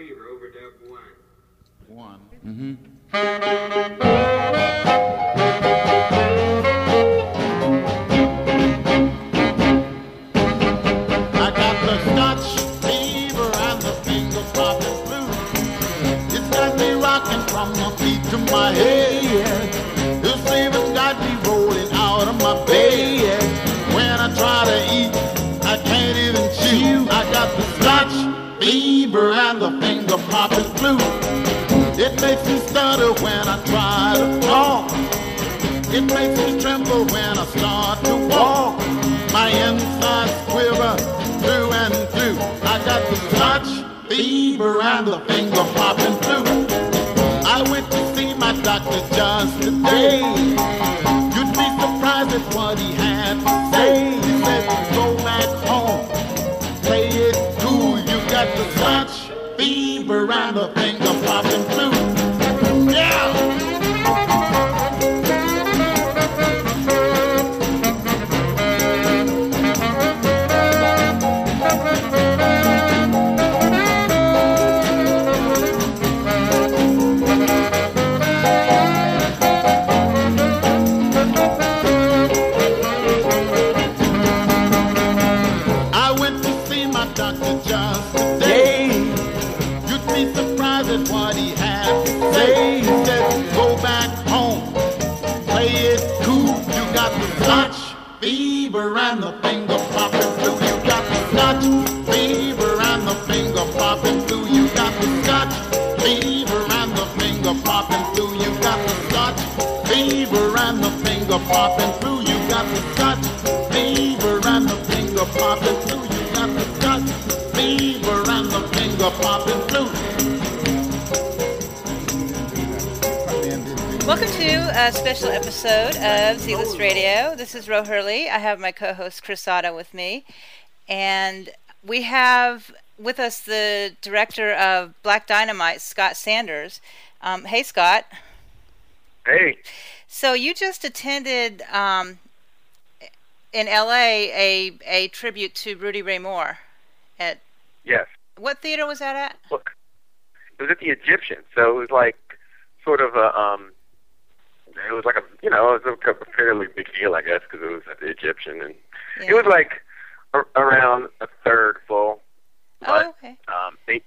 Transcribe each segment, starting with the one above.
Fever, overdub one. One. Mm-hmm. when I try to talk. It makes me tremble when I start to walk. My insides quiver through and through. I got the touch fever and the finger popping flu. I went to see my doctor just today. You'd be surprised at what he had to say. He said, go back home, play it cool. You got the touch fever and the finger popping flu. Episode of Z-List Radio. This is Ro Hurley. I have my co-host Chris Otto with me, and we have with us the director of Black Dynamite, Scott Sanders. Um, hey, Scott. Hey, So you just attended um, in L.A. a a tribute to Rudy Ray Moore. At yes. what theater was that at? Look, it was at the Egyptian, so it was like sort of a um, it was like a you know it was a fairly big deal, I guess, because it was the Egyptian, and it was like a- around a third full. But oh, okay. um, they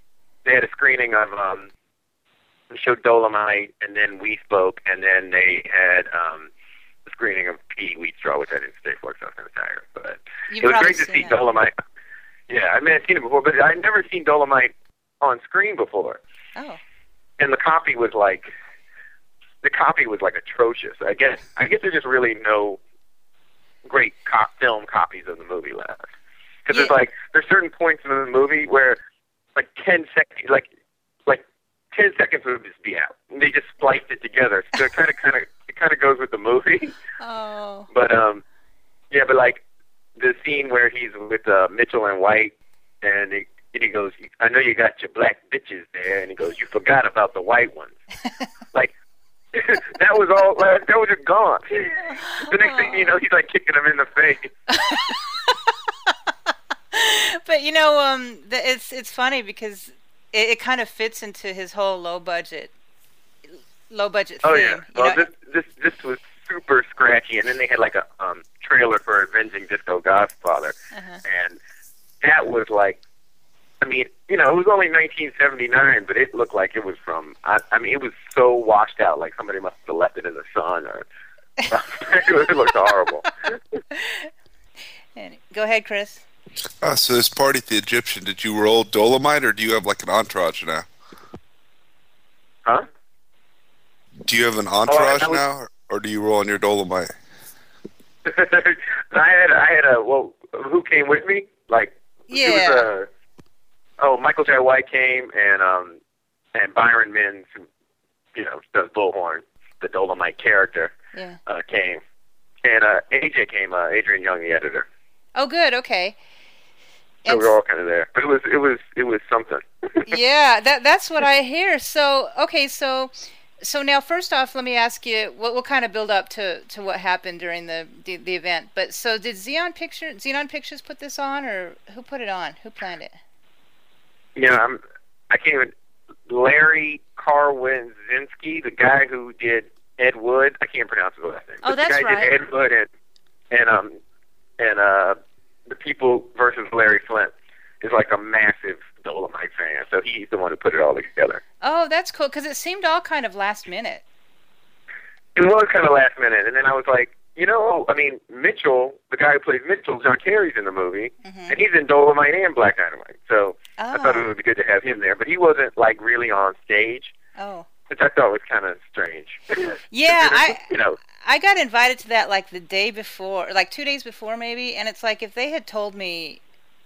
they had a screening of um, the show Dolemite, and then We Spoke, and then they had um, a screening of P. Wheatstraw, which I didn't stay for, so I was kind of tired. But You've it was great to see that. Dolemite. Yeah, I mean I've seen it before, but I'd never seen Dolemite on screen before, Oh, and the copy was like the copy was like atrocious. I guess I guess there's just really no great cop film copies of the movie left because there's like there's certain points in the movie where like ten seconds like like ten seconds would just be out. And they just spliced it together, so it kind of kind of it kind of goes with the movie. oh, But um, yeah, but like the scene where he's with uh, Mitchell and White, and he, and he goes, "I know you got your black bitches there," and he goes, "You forgot about the white ones." like that was all. Like, that was just gone. The next thing you know, he's like kicking him in the face. but you know, um, the, it's it's funny because it, it kind of fits into his whole low budget, low budget Oh theme. yeah. you Well, know? this this this was super scratchy, and then they had like a um trailer for Avenging Disco Godfather, Uh-huh. and that was like, I mean, you know, it was only 1979, but it looked like it was from. I, I mean, it was so washed out, like somebody must have left it in the sun, or it looked horrible. And- go ahead, Chris. Uh, so this party at the Egyptian, did you roll Dolemite or do you have like an entourage now? Huh? Do you have an entourage I was- now, or, or do you roll on your Dolemite? I had I had a well, who came with me? Like it Yeah. was uh oh Michael Jai White came and um and Byron Minns, who you know does Bullhorn, the Dolemite character, Yeah. uh, came, and uh AJ came, uh, Adrian Younge, the editor. Oh, good. Okay. So we were all kind of there, but it was it was it was something. yeah, that that's what I hear. So okay, so so now first off, let me ask you, what will kind of build up to, to what happened during the, the the event. But so did Xenon Picture Xenon Pictures put this on, or who put it on? Who planned it? You know, I'm I can't even Larry Karwinski, the guy who did Ed Wood. I can't pronounce his last name. Oh, that's the guy right. did Ed Wood and and um and uh the People versus Larry Flynt is like a massive Dolemite fan. So he's the one who put it all together. Oh, that's cool because it seemed all kind of last minute. It was kind of last minute, and then I was like, you know, I mean, Mitchell, the guy who plays Mitchell, John Kerry's in the movie, Mhm. and he's in Dolemite and Black Dynamite. So I thought it Oh, would be good to have him there, but he wasn't like really on stage, oh, which I thought was kind of strange. yeah. I you know, I got invited to that like the day before, like two days before maybe, and it's like if they had told me,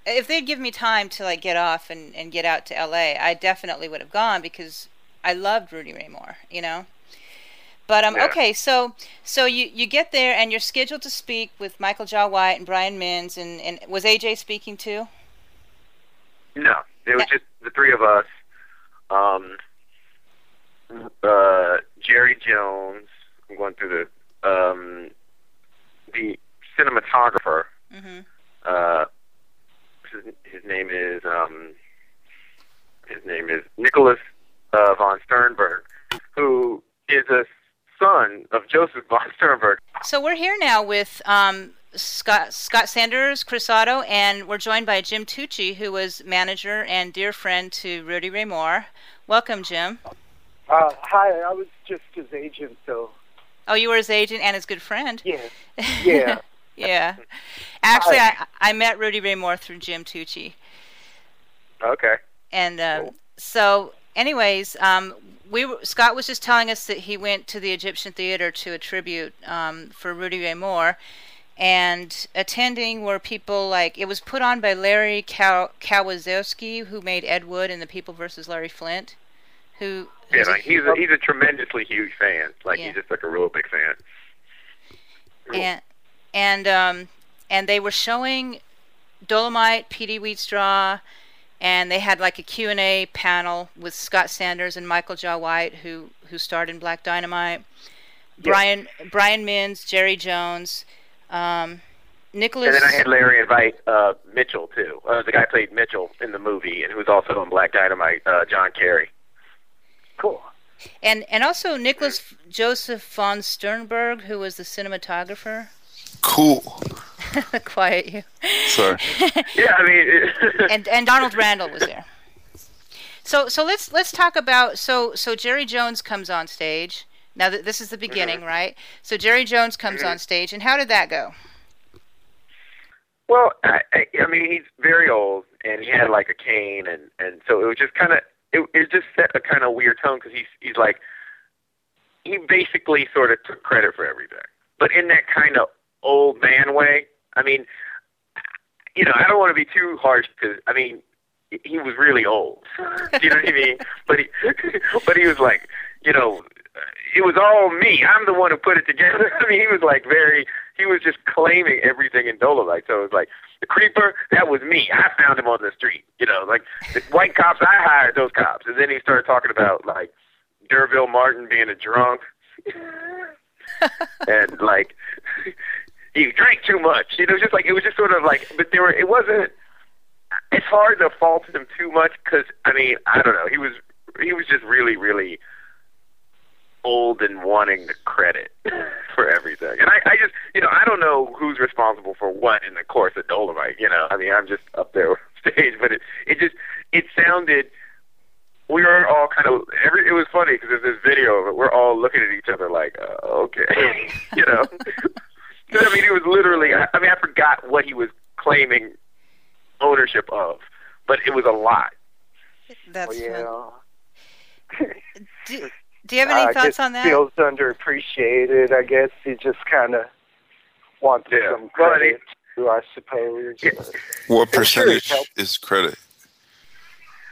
if they'd given me time to like get off and, and get out to LA, I definitely would have gone because I loved Rudy Ray Moore, you know. But um, Yeah. okay, so so you you get there and you're scheduled to speak with Michael Jai White and Byron Minns, and and was AJ speaking too? No, it was just the three of us. Um, uh, Jerry Jones. I'm going through the um, the cinematographer. hmm uh, his, his name is um, his name is Nicholas uh, von Sternberg, who is a son of Josef von Sternberg. So we're here now with um, Scott Scott Sanders, Chris Otto, and we're joined by Jim Tucci, who was manager and dear friend to Rudy Ray Moore. Welcome, Jim. Uh, hi, I was just his agent, so Oh, you were his agent and his good friend. yeah, yeah. yeah. Actually, I, I met Rudy Ray Moore through Jim Tucci. Okay. And um, Cool. so, anyways, um, we were, Scott was just telling us that he went to the Egyptian Theater to a tribute um, for Rudy Ray Moore, and attending were people like it was put on by Larry Kow- Kawazowski, who made Ed Wood and The People versus Larry Flynt, who Yeah, a like he's a, he's a tremendously huge fan. Like Yeah. he's just like a real big fan. and and um and they were showing Dolemite, Petey Wheatstraw, and they had like a Q&A panel with Scott Sanders and Michael Jai White, who who starred in Black Dynamite. Brian Byron Minns, Jerry Jones, um, Nicholas. And then I had Larry invite uh, Mitchell too, uh, the guy played Mitchell in the movie, and who's also in Black Dynamite, uh, John Kerry. Cool. and and also Nicholas Joseph von Sternberg, who was the cinematographer. Cool. Quiet you. Sorry. Yeah, I mean, and and Donald Randall was there. So so let's let's talk about so so Jerry Jones comes on stage. Now th- this is the mm-hmm. beginning, right? So Jerry Jones comes mm-hmm. on stage, and how did that go? Well, I, I, I mean, he's very old, and he had like a cane, and and so it was just kind of it, it just set a kind of weird tone because he's he's like he basically sort of took credit for everything, but in that kind of old man way. I mean, you know, I don't want to be too harsh because I mean, he was really old. you know what I mean? But he, but he was like, you know, it was all me. I'm the one who put it together. I mean, he was like very. He was just claiming everything in Dolemite. So it was like the creeper. That was me. I found him on the street. You know, like the white cops. I hired those cops. And then he started talking about like D'Urville Martin being a drunk, and like he drank too much. You know, just like it was just sort of like. But there were. It wasn't. It's hard to fault him too much because I mean I don't know. He was he was just really really old and wanting the credit for everything. And I, I just, you know, I don't know who's responsible for what in the course of Dolemite. You know, I mean, I'm just up there on stage, but it, it just, it sounded. We were all kind of. Every, it was funny because there's this video of it. We're all looking at each other like, uh, okay, you know. I mean, it was literally. I, I mean, I forgot what he was claiming ownership of, but it was a lot. That's Well, yeah. Do, do you have any I thoughts guess on that? Feels underappreciated. I guess he just kind of wants Yeah. some credit, too, I suppose. Yeah. What I'm sure it percentage is credit?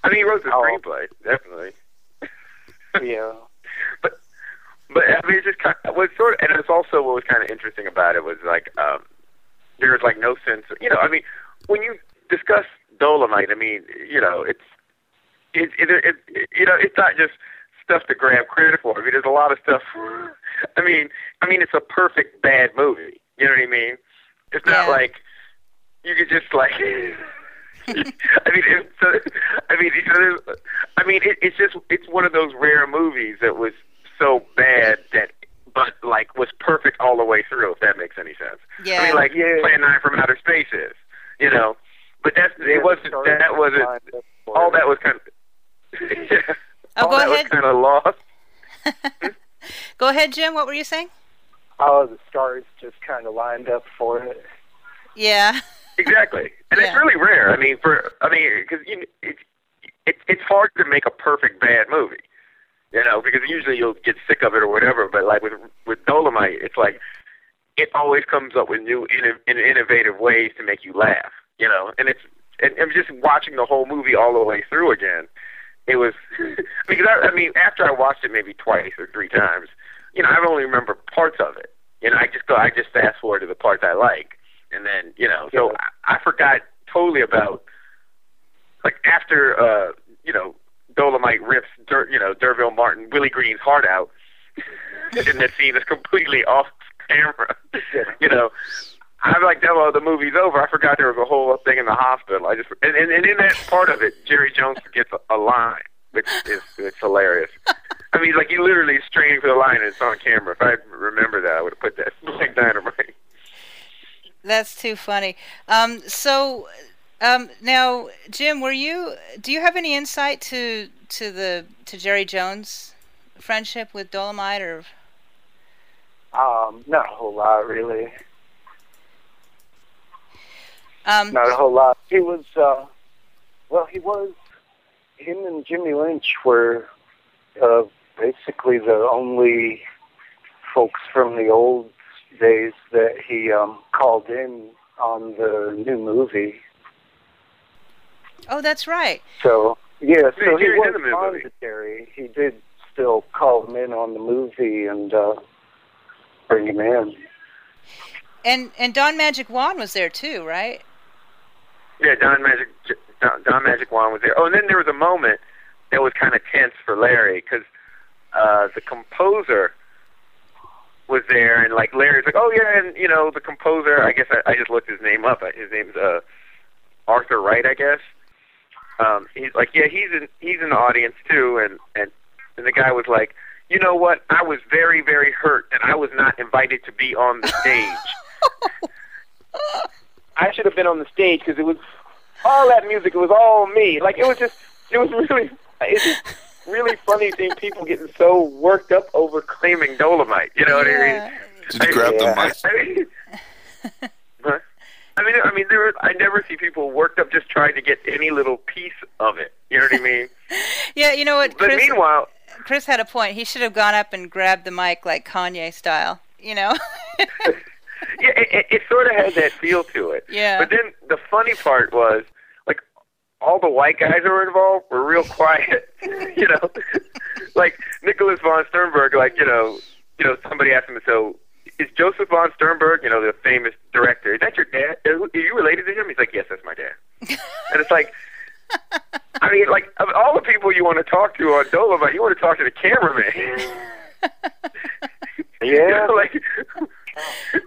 I mean, he wrote the Oh. screenplay, definitely. yeah. But but I mean, it's just kind of, was sort of, and it's also what was kind of interesting about it was like um, there was like no sense, of, you know. I mean, when you discuss Dolemite, I mean, you know, it's it, it, it, it you know, it's not just stuff to grab credit for. I mean, there's a lot of stuff. I mean, I mean, it's a perfect bad movie. You know what I mean? It's not Yeah. like you could just like I mean, it, so, uh, I mean, you know, I mean, it, it's just it's one of those rare movies that was so bad that, but like was perfect all the way through. If that makes any sense. Yeah. I mean, like Yeah. Plan Nine from Outer Space is, you know, but that's it wasn't that wasn't lined up for all that was kind of. Oh, oh, go ahead. kind of lost. Go ahead, Jim. What were you saying? Oh, the stars just kind of lined up for it. Yeah. Exactly, and it's really rare. I mean, for I mean, because you it's it's it's hard to make a perfect bad movie, you know, because usually you'll get sick of it or whatever. But like with with Dolemite, it's like it always comes up with new inno- in innovative ways to make you laugh, you know. And it's and, and just watching the whole movie all the way through again. It was because I, I mean, after I watched it maybe twice or three times, you know, I only remember parts of it. You know, I just go, I just fast forward to the parts I like, and then you know, so I, I forgot totally about like after uh, you know, Dolemite rips, Dur, you know, D'Urville Martin, Willie Green's heart out, and that scene is completely off camera. you know, I'm like, well, the movie's over. I forgot there was a whole thing in the hospital. I just and, and, and in that part of it, Jerry Jones gets a, a line, which is it's hilarious. I mean, like he literally is straining for the line, and it's on camera. If I remember that, I would have put that like dynamite. That's too funny. Um, so um, now, Jim, were you? Do you have any insight to to the to Jerry Jones' friendship with Dolemite, or Um, not a whole lot, really. Um, Not a whole lot. He was, uh, well, he was, him and Jimmy Lynch were uh, basically the only folks from the old days that he um, called in on the new movie. oh, that's right. So, yeah, so Yeah, he Jerry's was in the new on movie. to Jerry. He did still call him in on the movie and uh, bring him in. And and Don Magic Juan was there too, right? Yeah, Don Magic Don, Don Magic Juan was there. Oh, and then there was a moment that was kind of tense for Larry because uh, the composer was there, and like Larry's like, oh yeah, and you know the composer. I guess I, I just looked his name up. His name's uh, Arthur Wright, I guess. Um, he's like, yeah, he's in he's in the audience too, and and and the guy was like, you know what? I was very very hurt, and I was not invited to be on the stage. I should have been on the stage because it was all that music. It was all me. Like it was just, it was really, it's just really funny seeing people getting so worked up over claiming Dolemite. You know what I mean? Yeah. Did you grab the mic? I mean. I mean, I mean, there. I never see people worked up just trying to get any little piece of it. You know what I mean? Yeah, you know what? But Chris, meanwhile, Chris had a point. He should have gone up and grabbed the mic like Kanye style. You know? yeah, it, it, it sort of had that feel to it. Yeah. But then the funny part was, like, all the white guys who were involved were real quiet. you know, like Nicholas von Sternberg. Like, you know, you know, somebody asked him, so is Josef von Sternberg, you know, the famous director, is that your dad? Are are you related to him? He's like, yes, that's my dad. and it's like. I mean, like of all the people you want to talk to on Dolemite, you want to talk to the cameraman. Yeah. like,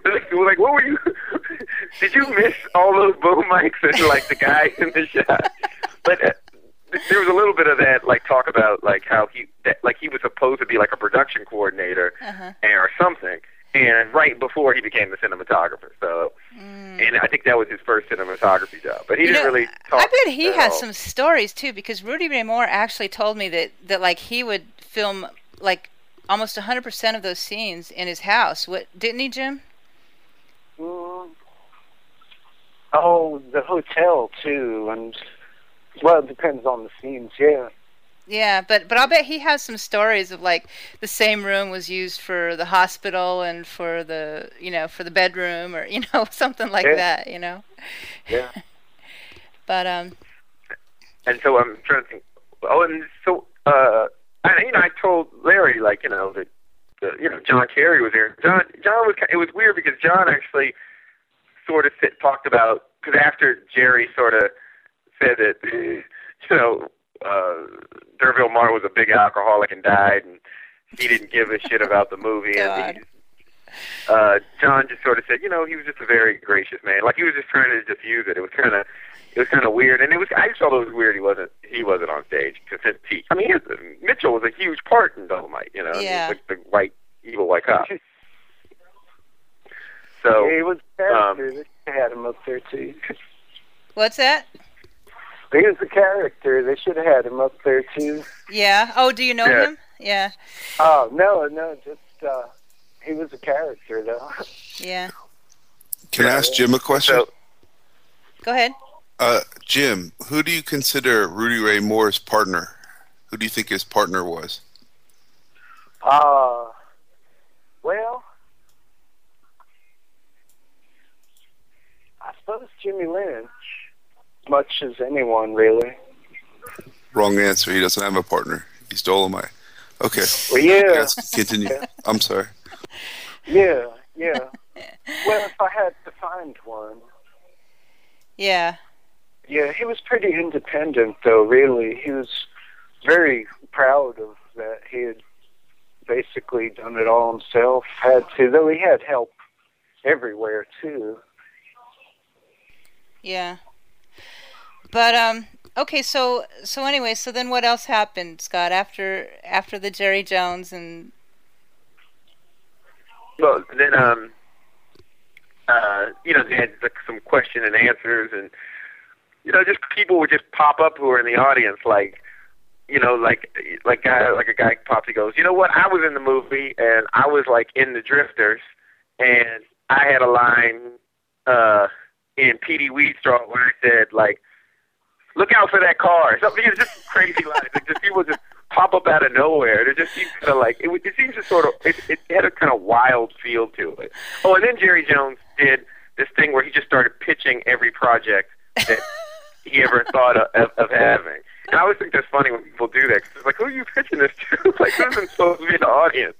like, like, what were you? Did you miss all those boom mics and like the guys in the shot? But uh, there was a little bit of that, like talk about like how he, that, like he was supposed to be like a production coordinator Uh-huh. or something, and right before he became the cinematographer. So, and I think that was his first cinematography job. But he Mm. You didn't know, really talk. I bet he has all. some stories too, because Rudy Ray Moore actually told me that that like he would film like almost 100% of those scenes in his house. What didn't he, Jim? Mm. Oh, the hotel too, and well, it depends on the scenes. Yeah. Yeah, but but I'll bet he has some stories of like the same room was used for the hospital and for the you know for the bedroom or you know something like Yeah. that. You know. Yeah. But um, And so I'm trying to think. Oh, and so uh, I, you know, I told Larry like you know that, the, you know, John Kerry was there. John, John was it was weird because John actually sort of sit, talked about because after Jerry sort of said that you know uh, D'Urville Martin was a big alcoholic and died, and he didn't give a shit about the movie. God. And he, uh, John just sort of said, you know, he was just a very gracious man. Like he was just trying to diffuse it. It was kind of it was kind of weird, and it was I just thought it was weird he wasn't he wasn't on stage because he I mean he was, Mitchell was a huge part in Dolemite, you know, Yeah. the, the white evil white cop. So yeah, he was a character. um, they had him up there too. What's that? He was a character. They should have had him up there too. Yeah. Oh, do you know Yeah. him? Yeah. Oh no, no, just uh, he was a character though. Yeah. Can I ask Jim a question? so Go ahead. Uh, Jim, who do you consider Rudy Ray Moore's partner? Who do you think his partner was? Uh, well, I suppose Jimmy Lynch, as much as anyone really. Wrong answer. He doesn't have a partner. He's Dolemite. Okay. Well, yeah, Yes, continue. I'm sorry. yeah, yeah. Well, if I had to find one, Yeah. Yeah, he was pretty independent though. Really, he was very proud of that. He had basically done it all himself. Had to, though he had help everywhere too. Yeah. But um okay, so so anyway, so then what else happened, Scott, after after the Jerry Jones and well then um uh you know they had like some question and answers and you know just people would just pop up who were in the audience like you know like like guy like a guy pops he goes you know what I was in the movie and I was like in the Drifters and I had a line uh in Petey Wheatstraw where I said like look out for that car something you know, just crazy lines like just people just pop up out of nowhere. It just seems kind of like it, it seems to sort of it, it had a kind of wild feel to it. Oh, and then Jerry Jones did this thing where he just started pitching every project that he ever thought of, of, having. And I always think that's funny when people do that 'cause it's like, who are you pitching this to? like, isn't supposed to be in the audience,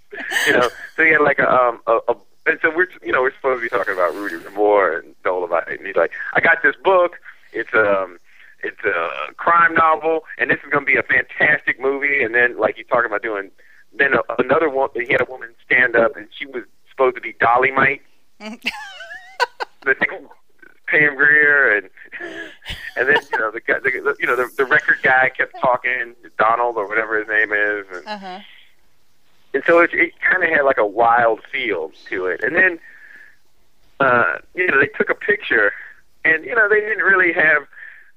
you know. So he had like a um a, a and so we're you know we're supposed to be talking about Rudy Moore and Dolemite, and he's like, I got this book. It's um it's a crime novel, and this is going to be a fantastic movie. And then, like, he's talking about doing, then a, another one, he had a woman stand up, and she was supposed to be Dolly Mite, the Pam Grier, and and then you know the guy, the, you know the, the record guy kept talking, Donald or whatever his name is, and uh-huh. and so it, it kind of had like a wild feel to it. And then, uh, you know, they took a picture, and you know, they didn't really have,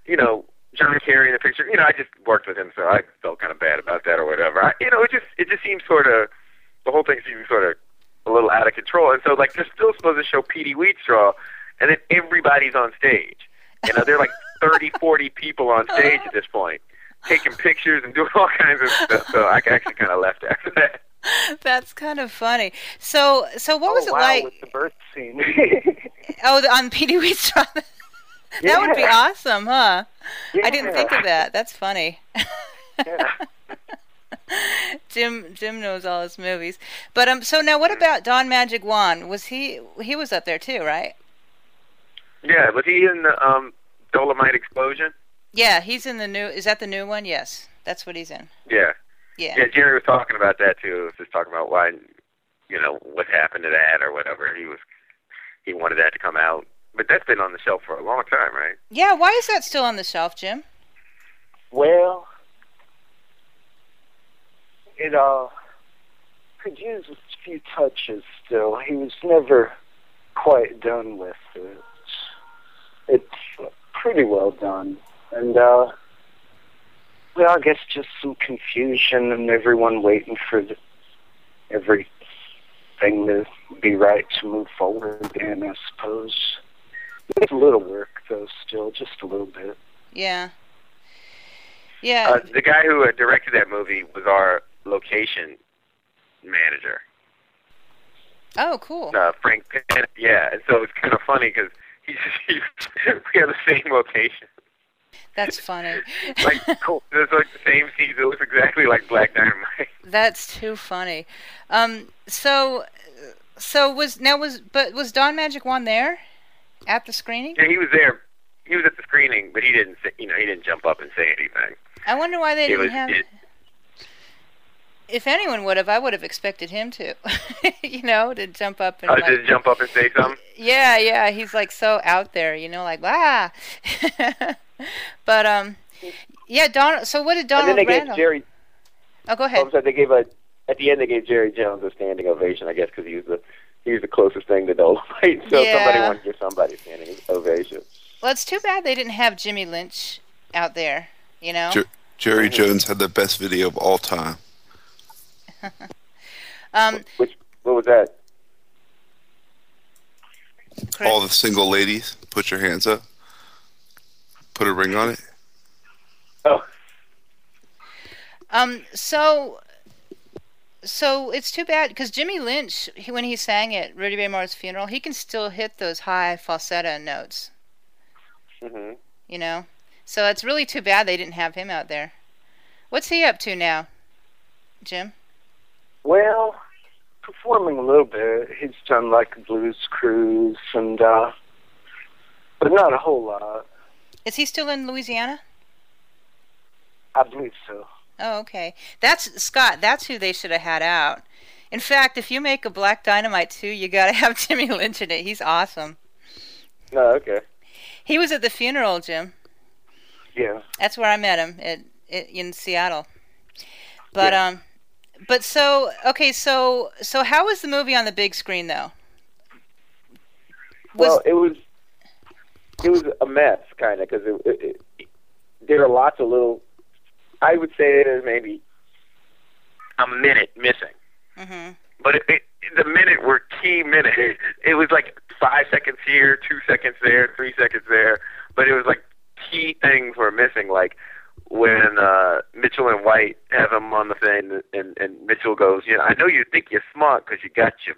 you know, John Kerry in the picture. You know, I just worked with him, so I felt kind of bad about that or whatever. I, you know, it just it just seems sort of the whole thing seems sort of a little out of control. And so, like, they're still supposed to show Petey Wheatstraw, and then everybody's on stage. You know, they're like 30, 40 people on stage at this point, taking pictures and doing all kinds of stuff. So I actually kind of left after that. That's kind of funny. So so what was oh, it wow, like with the birth scene? Oh, the- on Petey Wheatstraw. that would be awesome, huh? Yeah. I didn't think of that. That's funny. Yeah. Jim Jim knows all his movies. But um so now what about Don Magic Juan? Was he he was up there too, right? Yeah, was he in the um, Dolemite Explosion? Yeah, he's in the new is that the new one? Yes. That's what he's in. Yeah. Yeah. Yeah, Jerry was talking about that too. He was just talking about why, you know, what happened to that or whatever. He was, he wanted that to come out, but that's been on the shelf for a long time, right? Yeah, why is that still on the shelf, Jim? Well, it uh could use a few touches still. He was never quite done with it. It's pretty well done. And uh well, I guess just some confusion and everyone waiting for the, everything to be right to move forward again, I suppose. It's a little work though still, just a little bit. Yeah. Yeah. Uh, the guy who uh, directed that movie was our location manager, oh, cool. uh, Frank Penn. Yeah, and so it's kind of funny because he's, he's we have the same location. That's funny. Like, cool. It's like the same season. It looks exactly like Black Dynamite. That's too funny. Um so so was now was but was Don Magic Juan there at the screening? Yeah, he was there. He was at the screening, but he didn't. Say, you know, he didn't jump up and say anything. I wonder why they It didn't was. have It, if anyone would have, I would have expected him to, you know, to jump up and I like, just jump up and say something. yeah, yeah, he's like so out there, you know, like ah. but um, yeah, Donald. So what did Donald? And then they gave Jerry. oh, go Oh, ahead. I'm sorry, they gave a at the end they gave Jerry Jones a standing ovation. I guess because he was the he was the closest thing to Dolemite. So Yeah. somebody wanted to give somebody a standing ovation. Well, it's too bad they didn't have Jimmy Lynch out there. You know. Jer- Jerry Jones had the best video of all time. Um, Which what was that? Chris- All the single ladies, put your hands up. Put a ring on it. Oh, Um. So. So it's too bad because Jimmy Lynch, he, when he sang at Rudy Ray Moore's funeral, he can still hit those high falsetto notes. hmm You know. So it's really too bad they didn't have him out there. What's he up to now, Jim? Well, performing a little bit. He's done like a blues cruise and uh but not a whole lot. Is he still in Louisiana? I believe so. Oh, okay. That's Scott. That's who they should have had out. In fact, if you make a Black Dynamite 2, you got to have Jimmy Lynch in it. He's awesome. no, okay. He was at the funeral, Jim. Yeah. That's where I met him at, at in Seattle. But um but so okay, so so how was the movie on the big screen though? Was well, it was it was a mess, kind of, because it, it, it, there are lots of little. I would say there's maybe A minute missing. mhm. But it, it, the minute were key minutes. It was like five seconds here, two seconds there, three seconds there. But it was like key things were missing. Like when uh, Mitchell and White have him on the thing, and, and Mitchell goes, "You know, I know you think you're smart because you got your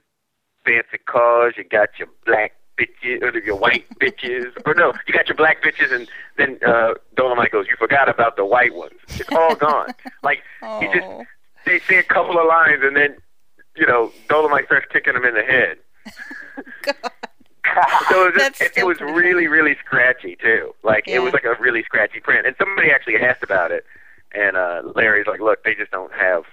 fancy cars, you got your black bitches, or your white bitches, or no, you got your black bitches." And then uh, Dolemite goes, "You forgot about the white ones. It's all gone." like he just Oh. they say a couple of lines and then you know Dolemite starts kicking him in the head. so it was, just, it, it was really really scratchy too. Like Yeah. it was like a really scratchy print. And somebody actually asked about it, and uh, Larry's like, "Look, they just don't have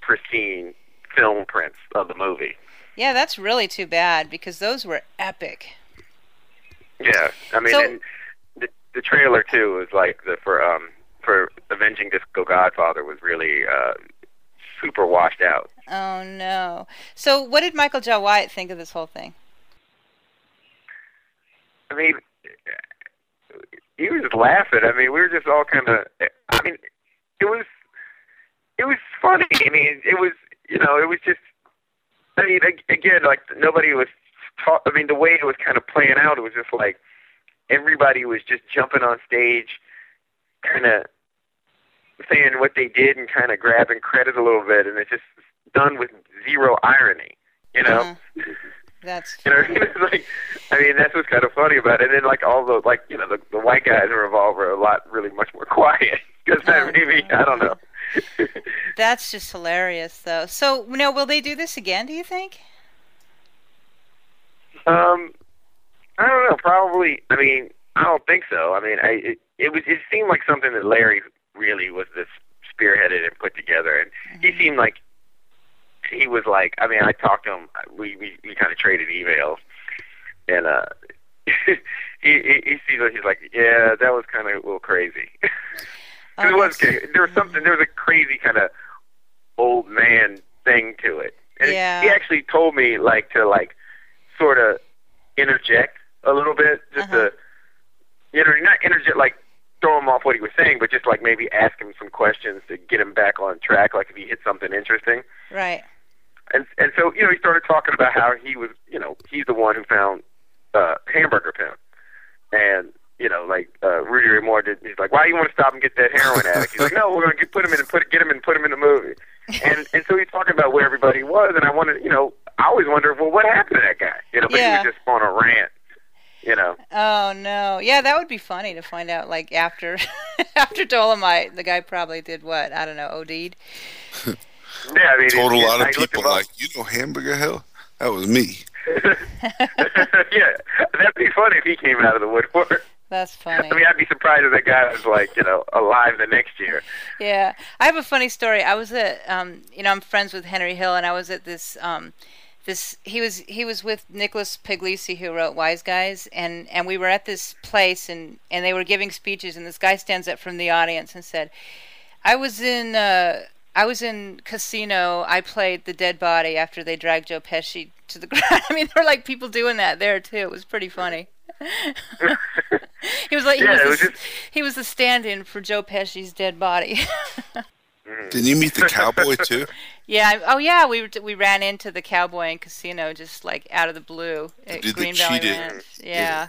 pristine film prints of the movie." Yeah, that's really too bad because those were epic. Yeah, I mean, So- and the the trailer too was like the for um for Avenging Disco Godfather was really uh super washed out. Oh no. So what did Michael Jai White think of this whole thing? I mean, he was just laughing. I mean, we were just all kind of. I mean, it was, it was funny. I mean, it was, you know, it was just. I mean, again, like nobody was. Talk, I mean, the way it was kind of playing out, it was just like everybody was just jumping on stage, kind of saying what they did and kind of grabbing credit a little bit, and it's just done with zero irony. You know. Uh-huh. That's You know, like, I mean, that's what's kind of funny about it. And then, like, all the, like, you know, the, the white guys who are a lot, really much more quiet. Because Oh, maybe, I don't know. that's just hilarious though. So now will they do this again, do you think? um, I don't know. Probably, I mean, I don't think so. I mean, I, it, it was, it seemed like something that Larry really was this spearheaded and put together. And he seemed like he was like, I mean, I talked to him, we, we, we kind of traded emails. And, uh, he, he, like he's like, yeah, that was kind of a little crazy. 'Cause Oh, it was there was something there was a crazy kind of old man thing to it. And Yeah. he actually told me like to like sort of interject a little bit, just Uh-huh. to you know, not interject like throw him off what he was saying, but just like maybe ask him some questions to get him back on track, like if he hit something interesting. Right. And and so you know he started talking about how he was you know he's the one who found uh, Hamburger Pimp, and you know like uh, Rudy Ray Moore did. He's like, why do you want to stop and get that heroin addict? He's like, no, we're going to get, put him in and put get him and put him in the movie. And and so he's talking about where everybody was, and I wanted you know I always wondered well what happened to that guy you know but Yeah. he was just on a rant you know Oh no. Yeah, that would be funny to find out like after after Dolemite, the guy probably did what? I don't know, OD'd. yeah I mean Told a lot of looked people like, you know, Hamburger Hill. That was me. yeah that'd be funny if he came out of the woodwork. That's funny. I mean, I'd be surprised if that guy was like, you know, alive the next year. Yeah, I have a funny story. I was at, um, you know, I'm friends with Henry Hill, and I was at this, um, this. He was he was with Nicholas Pileggi, who wrote Wise Guys, and and we were at this place, and and they were giving speeches, and this guy stands up from the audience and said, "I was in." Uh, I was in Casino. I played the dead body after they dragged Joe Pesci to the ground. I mean, there were like people doing that there too. It was pretty funny. he was like he Yeah, was, it the, just- he was the stand-in for Joe Pesci's dead body. Mm. Didn't you meet the cowboy too? yeah. Oh yeah. We we ran into the cowboy in Casino just like out of the blue at did the Green Valley cheated. Ranch. Yeah.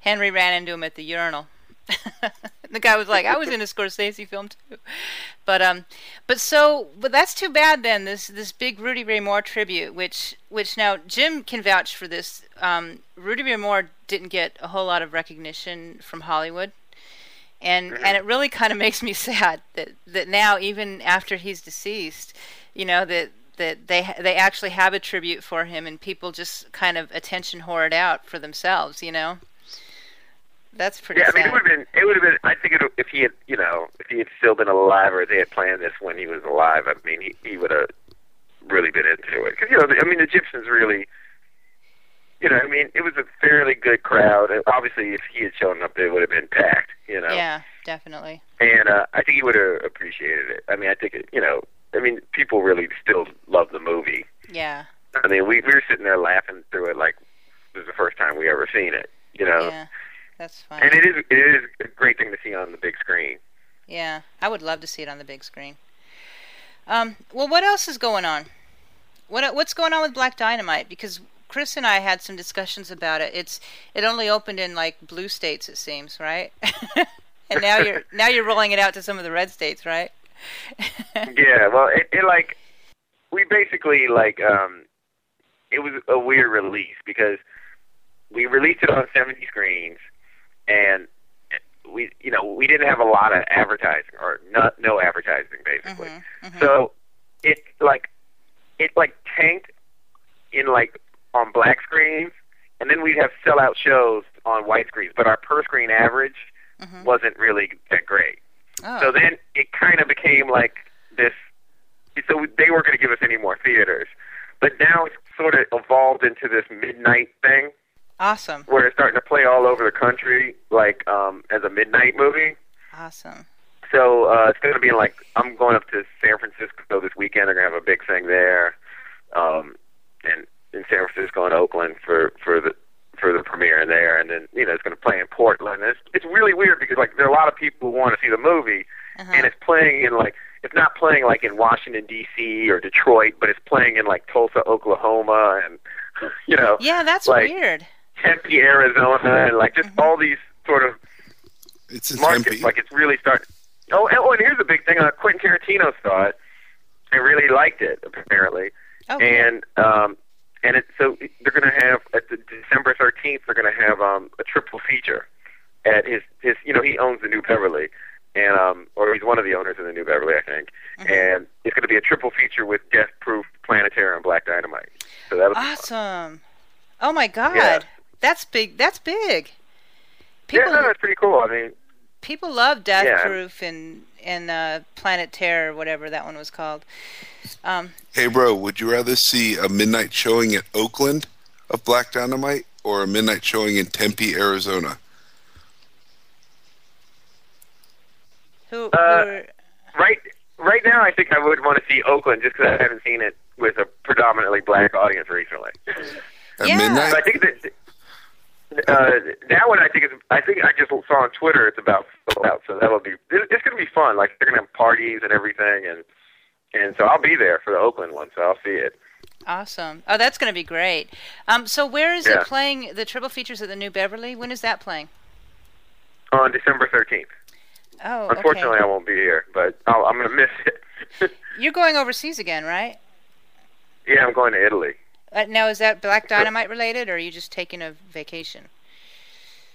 Henry ran into him at the urinal. the guy was like, "I was in a Scorsese film too," but um, but so, but that's too bad then. This this big Rudy Ray Moore tribute, which which now Jim can vouch for this. Um, Rudy Ray Moore didn't get a whole lot of recognition from Hollywood, and and it really kind of makes me sad that that now even after he's deceased, you know that that they ha- they actually have a tribute for him, and people just kind of attention whore it out for themselves. You know. That's pretty Yeah, I mean, it would have been. It would have been. I think it, if he had, you know, if he had still been alive, or they had planned this when he was alive, I mean, he he would have really been into it. Because you know, the, I mean, the Egyptians really, you know, I mean, it was a fairly good crowd. And obviously, if he had shown up, it would have been packed. You know. Yeah, definitely. And uh, I think he would have appreciated it. I mean, I think it, you know, I mean, people really still love the movie. Yeah, I mean, we we were sitting there laughing through it like it was the first time we ever seen it. You know. yeah, that's fine. And it is it is a great thing to see on the big screen. Yeah, I would love to see it on the big screen. Um, well, what else is going on? What what's going on with Black Dynamite? Because Chris and I had some discussions about it. It's it only opened in like blue states, it seems, right? and now you're now you're rolling it out to some of the red states, right? Yeah, well, it, it like we basically like um it was a weird release because we released it on 70 screens and we you know we didn't have a lot of advertising or no, no advertising basically Mhm, mhm. so it like it like tanked in like on black screens and then we'd have sellout shows on white screens but our per screen average Mhm. wasn't really that great Oh, so then it kind of became like this. So they weren't going to give us any more theaters, but now it's sort of evolved into this midnight thing awesome, where it's starting to play all over the country, like um, as a midnight movie. awesome. So uh, it's going to be in, like I'm going up to San Francisco this weekend. They're going to have a big thing there, um, and in San Francisco and Oakland for for the for the premiere there, and then you know it's going to play in Portland. And it's it's really weird because like there are a lot of people who want to see the movie, Uh-huh. and it's playing in like it's not playing like in Washington D.C. or Detroit, but it's playing in like Tulsa, Oklahoma, and you know Yeah, that's like- weird. Tempe, Arizona, and like just all these sort of It's in markets. Tempe. Like it's really starting. Oh, and, oh, and here's the big thing: uh, Quentin Tarantino saw it and really liked it, apparently. Oh, cool. And um, and it, so they're going to have at the December 13th. They're going to have um, a triple feature at his his. You know, he owns the New Beverly, and um, or he's one of the owners of the New Beverly, I think. Mm-hmm. And it's going to be a triple feature with Death Proof, Planet Terror, and Black Dynamite. So that'll be fun. awesome. Oh my God, Yeah. That's big. That's big. Yeah, People no, that's pretty cool. I mean, people love Death Yeah. Proof and and uh, Planet Terror, whatever that one was called. Um, Hey, bro, would you rather see a midnight showing at Oakland of Black Dynamite or a midnight showing in Tempe, Arizona? who? Uh, right right now, I think I would want to see Oakland just because I haven't seen it with a predominantly black audience recently. At Yeah. midnight? So I think that uh, that one I think is I think I just saw on Twitter it's about sold out, so that'll be it- it's going to be fun. Like they're going to have parties and everything, and and so I'll be there for the Oakland one, so I'll see it. awesome. Oh, that's going to be great. Um, so where is Yeah. it playing? The triple features at the New Beverly. When is that playing? on December 13th. Oh, Unfortunately, okay. I won't be here, but I'll, I'm going to miss it. You're going overseas again, right? yeah, I'm going to Italy. Uh, now, is that Black Dynamite related, or are you just taking a vacation?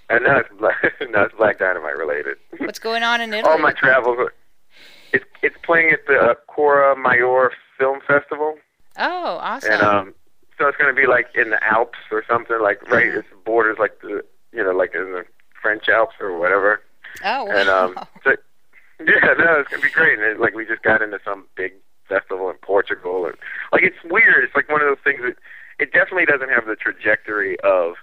And no, it's Black, no, it's Black Dynamite related. What's going on in Italy? All my travels. It's it's playing at the uh, Courmayeur Film Festival, Oh, awesome. and um, so it's going to be like in the Alps or something. Like right, Mhm. it's borders like the you know like in the French Alps or whatever. Oh, wow. And um, so, yeah, no, it's gonna be great. And it, like we just got into some big festival in Portugal, and like it's weird. It's like one of those things that it definitely doesn't have the trajectory of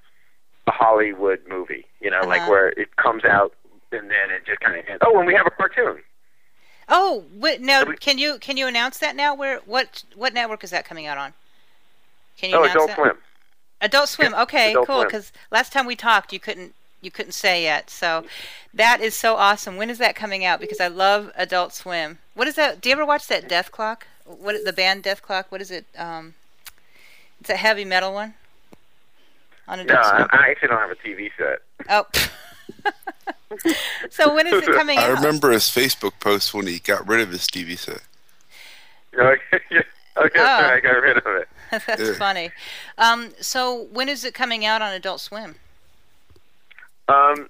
a Hollywood movie. You know, like Uh-huh. where it comes out and then it just kind of ends. Oh, and we have a cartoon. oh, wait, now we- can you can you announce that now? Where what what network is that coming out on? Can you Oh, announce Adult that? Swim. Adult Swim. Okay, Adult cool. Because last time we talked, you couldn't you couldn't say yet. So that is so awesome. When is that coming out? Because I love Adult Swim. What is that? Do you ever watch that Dethklok? What the band Dethklok? What is it? Um, it's a heavy metal one. On Adult I, Swim. I actually don't have a TV set. Oh. so when is it coming I out? I remember his Facebook post when he got rid of his TV set. Okay, yeah. okay, Oh. sorry, I got rid of it. That's Yeah. funny. Um, so when is it coming out on Adult Swim? Um,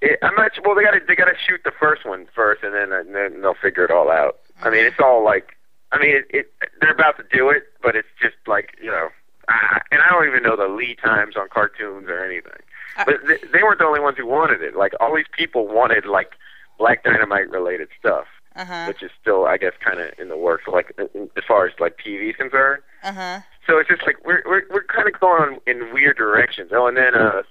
it, I'm not. Well, they got to they got to shoot the first one first, and then and then they'll figure it all out. I mean, it's all like. I mean, it, it they're about to do it, but it's just like you know, I, and I don't even know the lead times on cartoons or anything. Uh, But they, they weren't the only ones who wanted it. Like all these people wanted like Black Dynamite related stuff, Uh huh. which is still, I guess, kind of in the works. Like as far as like TV is concerned. Uh huh. So it's just like we're we're we're kind of going in weird directions. Oh, and then uh,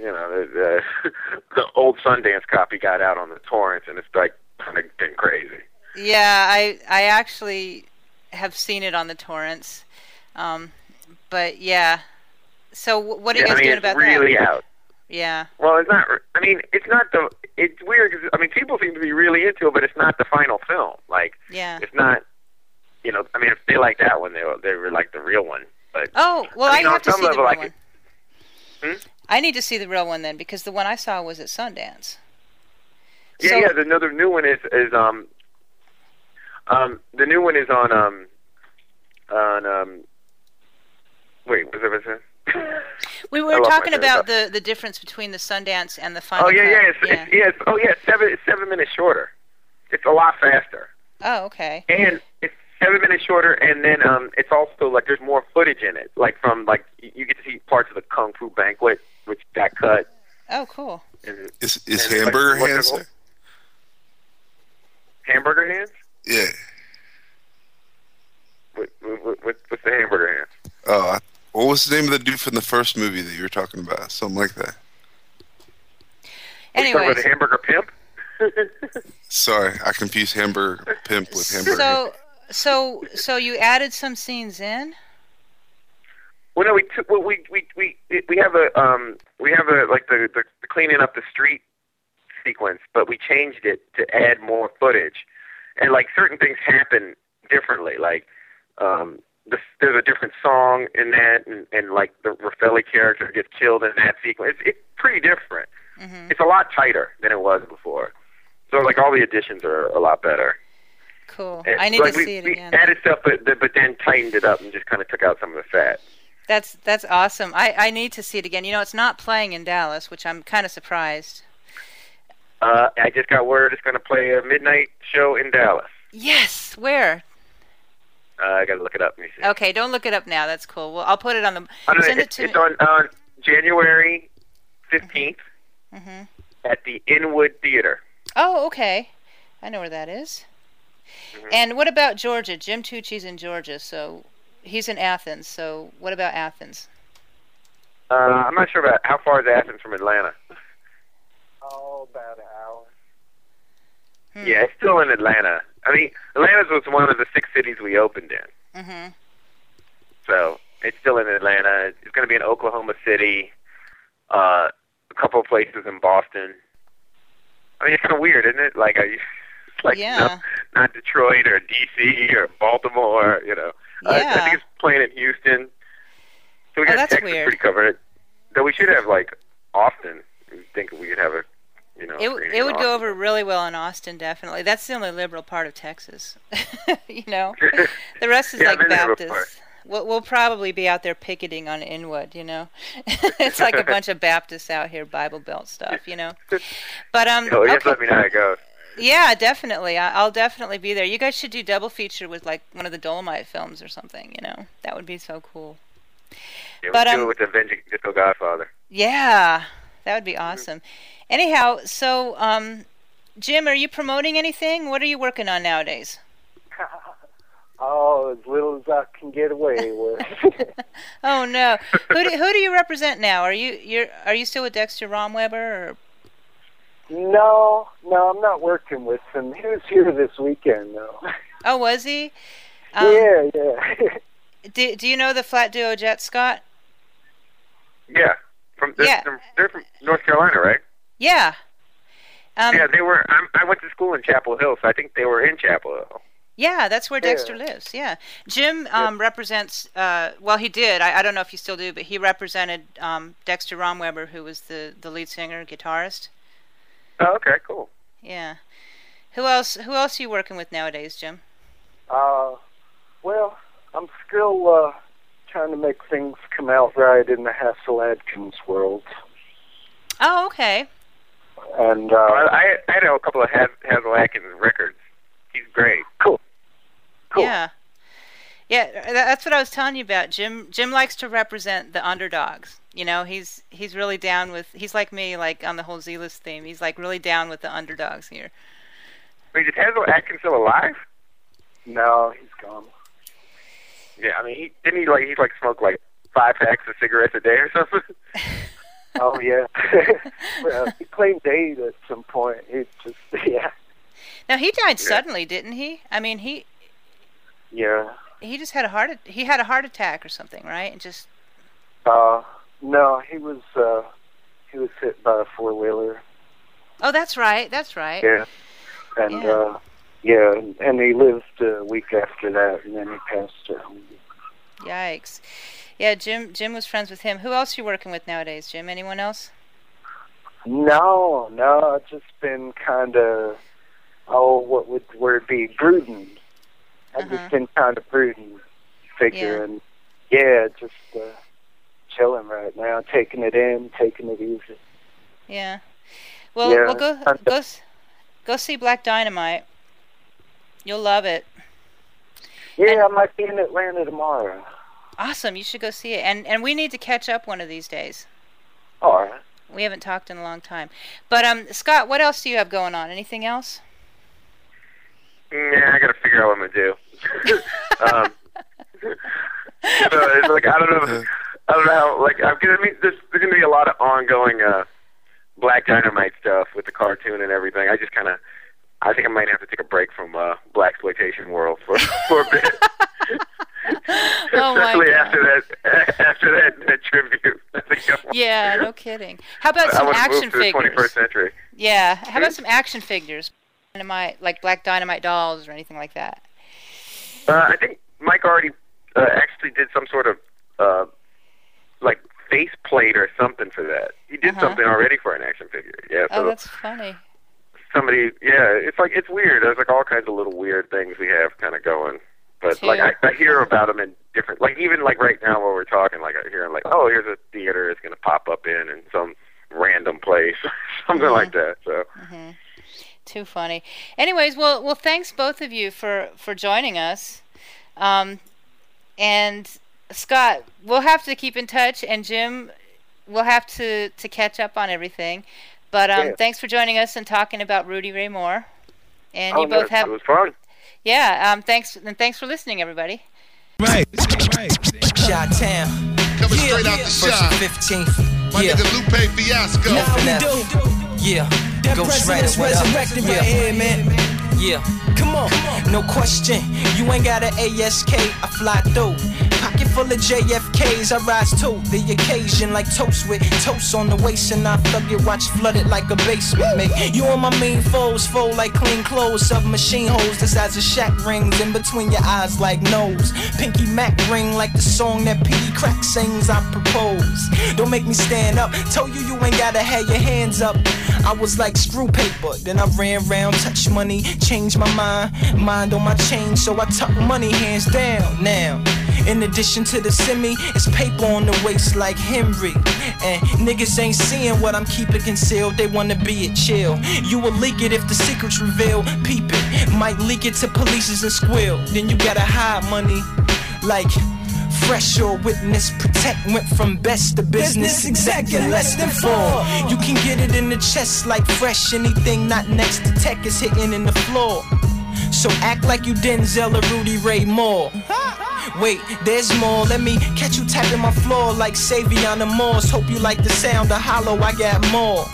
you know, the the, the old Sundance copy got out on the torrents, and it's like kind of getting crazy. Yeah, I I actually have seen it on the torrents, um, but yeah. So wh- what are you yeah, guys I mean, doing about really that? out. Yeah. Well, it's not. I mean, it's not the. It's weird because I mean, people seem to be really into it, but it's not the final film. Like, Yeah. it's not. You know, I mean, if they like that one, they they were like the real one. But Oh well, I I, mean, on have to some see the real I one. Hmm? I need to see the real one then because the one I saw was at Sundance. Yeah, So- yeah. The another new one is is um um the new one is on um on um wait was it was it? We were talking about the the difference between the Sundance and the final. Oh yeah, yeah, it's, it's yeah, it's, oh yeah, it's seven it's seven minutes shorter. It's a lot faster, Oh okay. and seven minutes shorter, and then um it's also like there's more footage in it, like from like you get to see parts of the Kung Fu Banquet, which got cut. Oh cool. And Is is And, Hamburger what's it Hands there? hamburger hands. Yeah. What, what, what, what's the hamburger hands? Oh, I- what was the name of the dude from the first movie that you were talking about? Something like that. Are you talking about the hamburger pimp? Sorry, I confused Hamburger Pimp with Hamburger. so so so you added some scenes in. Well, no, we took well, we we we we have a um we have a like the, the the cleaning up the street sequence, but we changed it to add more footage, and like certain things happen differently. Like um the, there's a different song in that, and, and like the Raffelli character gets killed in that sequence. It's, it's pretty different. hmm It's a lot tighter than it was before. So like all the additions are a lot better. Cool. And, I need like, to we, see it we again. added stuff, but but then tightened it up and just kind of took out some of the fat. That's that's awesome. I I need to see it again. You know, it's not playing in Dallas, which I'm kind of surprised. Uh, I just got word it's going to play a midnight show in Dallas. Yes. Where? Uh, I got to look it up. Let me see. Okay, don't look it up now. That's cool. Well, I'll put it on the. Don't know, Send it it's, to it's me. on on January 15th mm-hmm. at the Inwood Theater. Oh, okay. I know where that is. Mm-hmm. And what about Georgia? Jim Tucci's in Georgia, so he's in Athens. So what about Athens? Uh, I'm not sure about how far is Athens from Atlanta. Oh, about an hour. Hmm. Yeah, it's still in Atlanta. I mean, Atlanta was one of the six cities we opened in, Mm-hmm. so it's still in Atlanta. It's going to be in Oklahoma City, uh, a couple of places in Boston. I mean, it's kind of weird, isn't it? Like, are you, like Yeah. not, not Detroit or DC or Baltimore, you know. Uh, I think it's playing in Houston. So we Oh, got that's Texas weird. pretty covered. Though we should have like Austin. I think we could have a, you know. It it would Austin. go over really well in Austin, definitely. That's the only liberal part of Texas. you know, the rest is Yeah, like I've been there Baptist. We'll, we'll probably be out there picketing on Inwood. You know, it's like a bunch of Baptists out here, Bible Belt stuff. You know, but um, Oh, you okay. let me know how it goes. Yeah, definitely. I, I'll definitely be there. You guys should do double feature with like one of the Dolemite films or something. You know, that would be so cool. Yeah, we But, do um, it with the Avenging Disco Godfather. Yeah, that would be awesome. Anyhow, so um, Jim, are you promoting anything? What are you working on nowadays? Oh, as little as I can get away with. Oh no, who do, who do you represent now? Are you you're are you still with Dexter Romweber or no, no, I'm not working with him. He was here this weekend, though. oh was he? Um, yeah, yeah. Do Do you know the Flat Duo Jet Scott? Yeah, from they're, Yeah. from they're from North Carolina, right? Yeah. Um, yeah, they were. I'm, I went to school in Chapel Hill, so I think they were in Chapel Hill. Yeah, that's where Yeah. Dexter lives. Yeah, Jim um, represents. Uh, well, he did. I, I don't know if you still do, but he represented um, Dexter Romweber, who was the the lead singer, guitarist. Oh, okay, cool. Yeah. Who else? Who else are you working with nowadays, Jim? Uh, well, I'm still uh, trying to make things come out right in the Hasil Adkins world, Oh, okay. and I, uh, I I know a couple of Haz, Hasil Adkins records. He's great. cool. Cool. Yeah. Yeah, that's what I was telling you about. Jim Jim likes to represent the underdogs. You know, he's he's really down with he's like me, like on the whole ZZZlist theme. He's like really down with the underdogs here. Wait, is Hasil Adkins still alive? No, he's gone. Yeah, I mean, he didn't he like he's like smoke like five packs of cigarettes a day or something. Oh yeah. well, he claimed AIDS at some point. He just yeah, Now he died Yeah. suddenly, didn't he? I mean, he yeah. He just had a heart he had a heart attack or something, right? And just Uh, no, he was uh, he was hit by a four wheeler. Oh, that's right. That's right. Yeah, and Yeah. uh, yeah, and he lived a week after that, and then he passed away. Yikes. Yeah, Jim Jim was friends with him. Who else are you working with nowadays, Jim? Anyone else? No, no, I've just been kind of, oh, what would word be? Brooding. I've Uh-huh. just been kind of brooding, figuring, yeah, just uh, chilling right now, taking it in, taking it easy. Yeah. Well, Yeah, well go go go see Black Dynamite. You'll love it. Yeah, I might be in Atlanta tomorrow. Awesome. You should go see it. And and we need to catch up one of these days. All right. We haven't talked in a long time. But um Scott, what else do you have going on? Anything else? Yeah, I gotta figure out what I'm gonna do. um, so it's like I don't know, I don't know how. Like I'm gonna mean, there's, there's gonna be a lot of ongoing uh, Black Dynamite stuff with the cartoon and everything. I just kind of, I think I might have to take a break from uh, black exploitation world for for a bit. Oh Especially after that, after that, that tribute. I think I want- Yeah, no kidding. How about some action to figures? 21st century. Yeah. How about some action figures? Dynamite, like Black Dynamite dolls or anything like that. Uh, I think Mike already uh, actually did some sort of uh, like face plate or something for that. He did Uh-huh. something already for an action figure. Yeah, Oh, that's funny. somebody. Yeah, it's like it's weird. There's like all kinds of little weird things we have kind of going. But like I, I hear about them in different, like even like right now while we're talking, like I hear like, oh, here's a theater it's gonna pop up in in some random place, something Mm-hmm. like that. So Too funny. Anyways, well, well, thanks both of you for for joining us. Um, and Scott, we'll have to keep in touch, and Jim, we'll have to to catch up on everything. But um, Yeah. thanks for joining us and talking about Rudy Ray Moore. And Oh, you both have, it was fun. yeah. Um, thanks and thanks for listening, everybody. Right, right. Shot Town. Coming straight out the First shop. 15th. My Yeah. nigga Lupe Fiasco. F and F. Yeah. That Ghost president's Rider, what up? resurrected Yeah. right here, man. Yeah. Come on. No question. You ain't got an ASK. I fly through. Pocket full of JFKs. I rise to the occasion like toast with toast on the waist. And I thug your watch flooded like a basement. Mate, you and my main foes fold like clean clothes. Submachine holes the size of Shaq rings. In between your eyes like nose. Pinky Mac ring like the song that P.D. Crack sings. I propose. Don't make me stand up. Told you you ain't gotta have your hands up. I was like screw paper. Then I ran round, touch money, changed my mind. Mind on my change, so I tuck money hands down now. In addition to the semi, it's paper on the waist like Henry. And niggas ain't seeing what I'm keeping concealed. They wanna be it chill. You will leak it if the secret's revealed. Peep it. Might leak it to police and squeal. Then you gotta hide money. Like Fresh or witness, protect went from best to business, exact in less than four. You can get it in the chest like fresh. Anything not next to tech is hitting in the floor. So act like you Denzel or Rudy Ray Moore. Wait, there's more. Let me catch you tapping my floor like Savion the Morse. Hope you like the sound of hollow. I got more.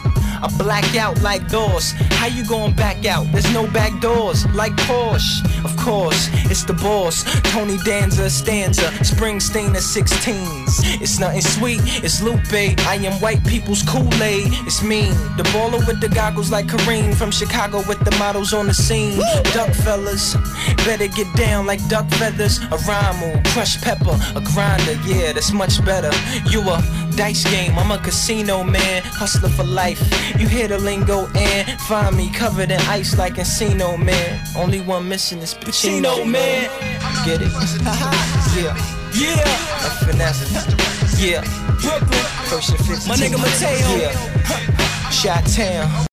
I black out like doors. How you going back out? There's no back doors. Like Porsche, of course. It's the boss. Tony Danza, stanza. Springsteen at 16s. It's nothing sweet. It's Lupe. I am white people's Kool-Aid. It's mean. The baller with the goggles like Kareem from Chicago with the models on the scene. Duck fellas, better get down like duck feathers. A rhyme, crushed pepper, a grinder. Yeah, that's much better. You a dice game. I'm a casino man, hustler for life. You hear the lingo and find me covered in ice like Encino man. Only one missing is Pacino man. Get it? yeah. Yeah, That's finesse. Yeah. Brooklyn. First and 15. My nigga Mateo. Yeah. Shot Town.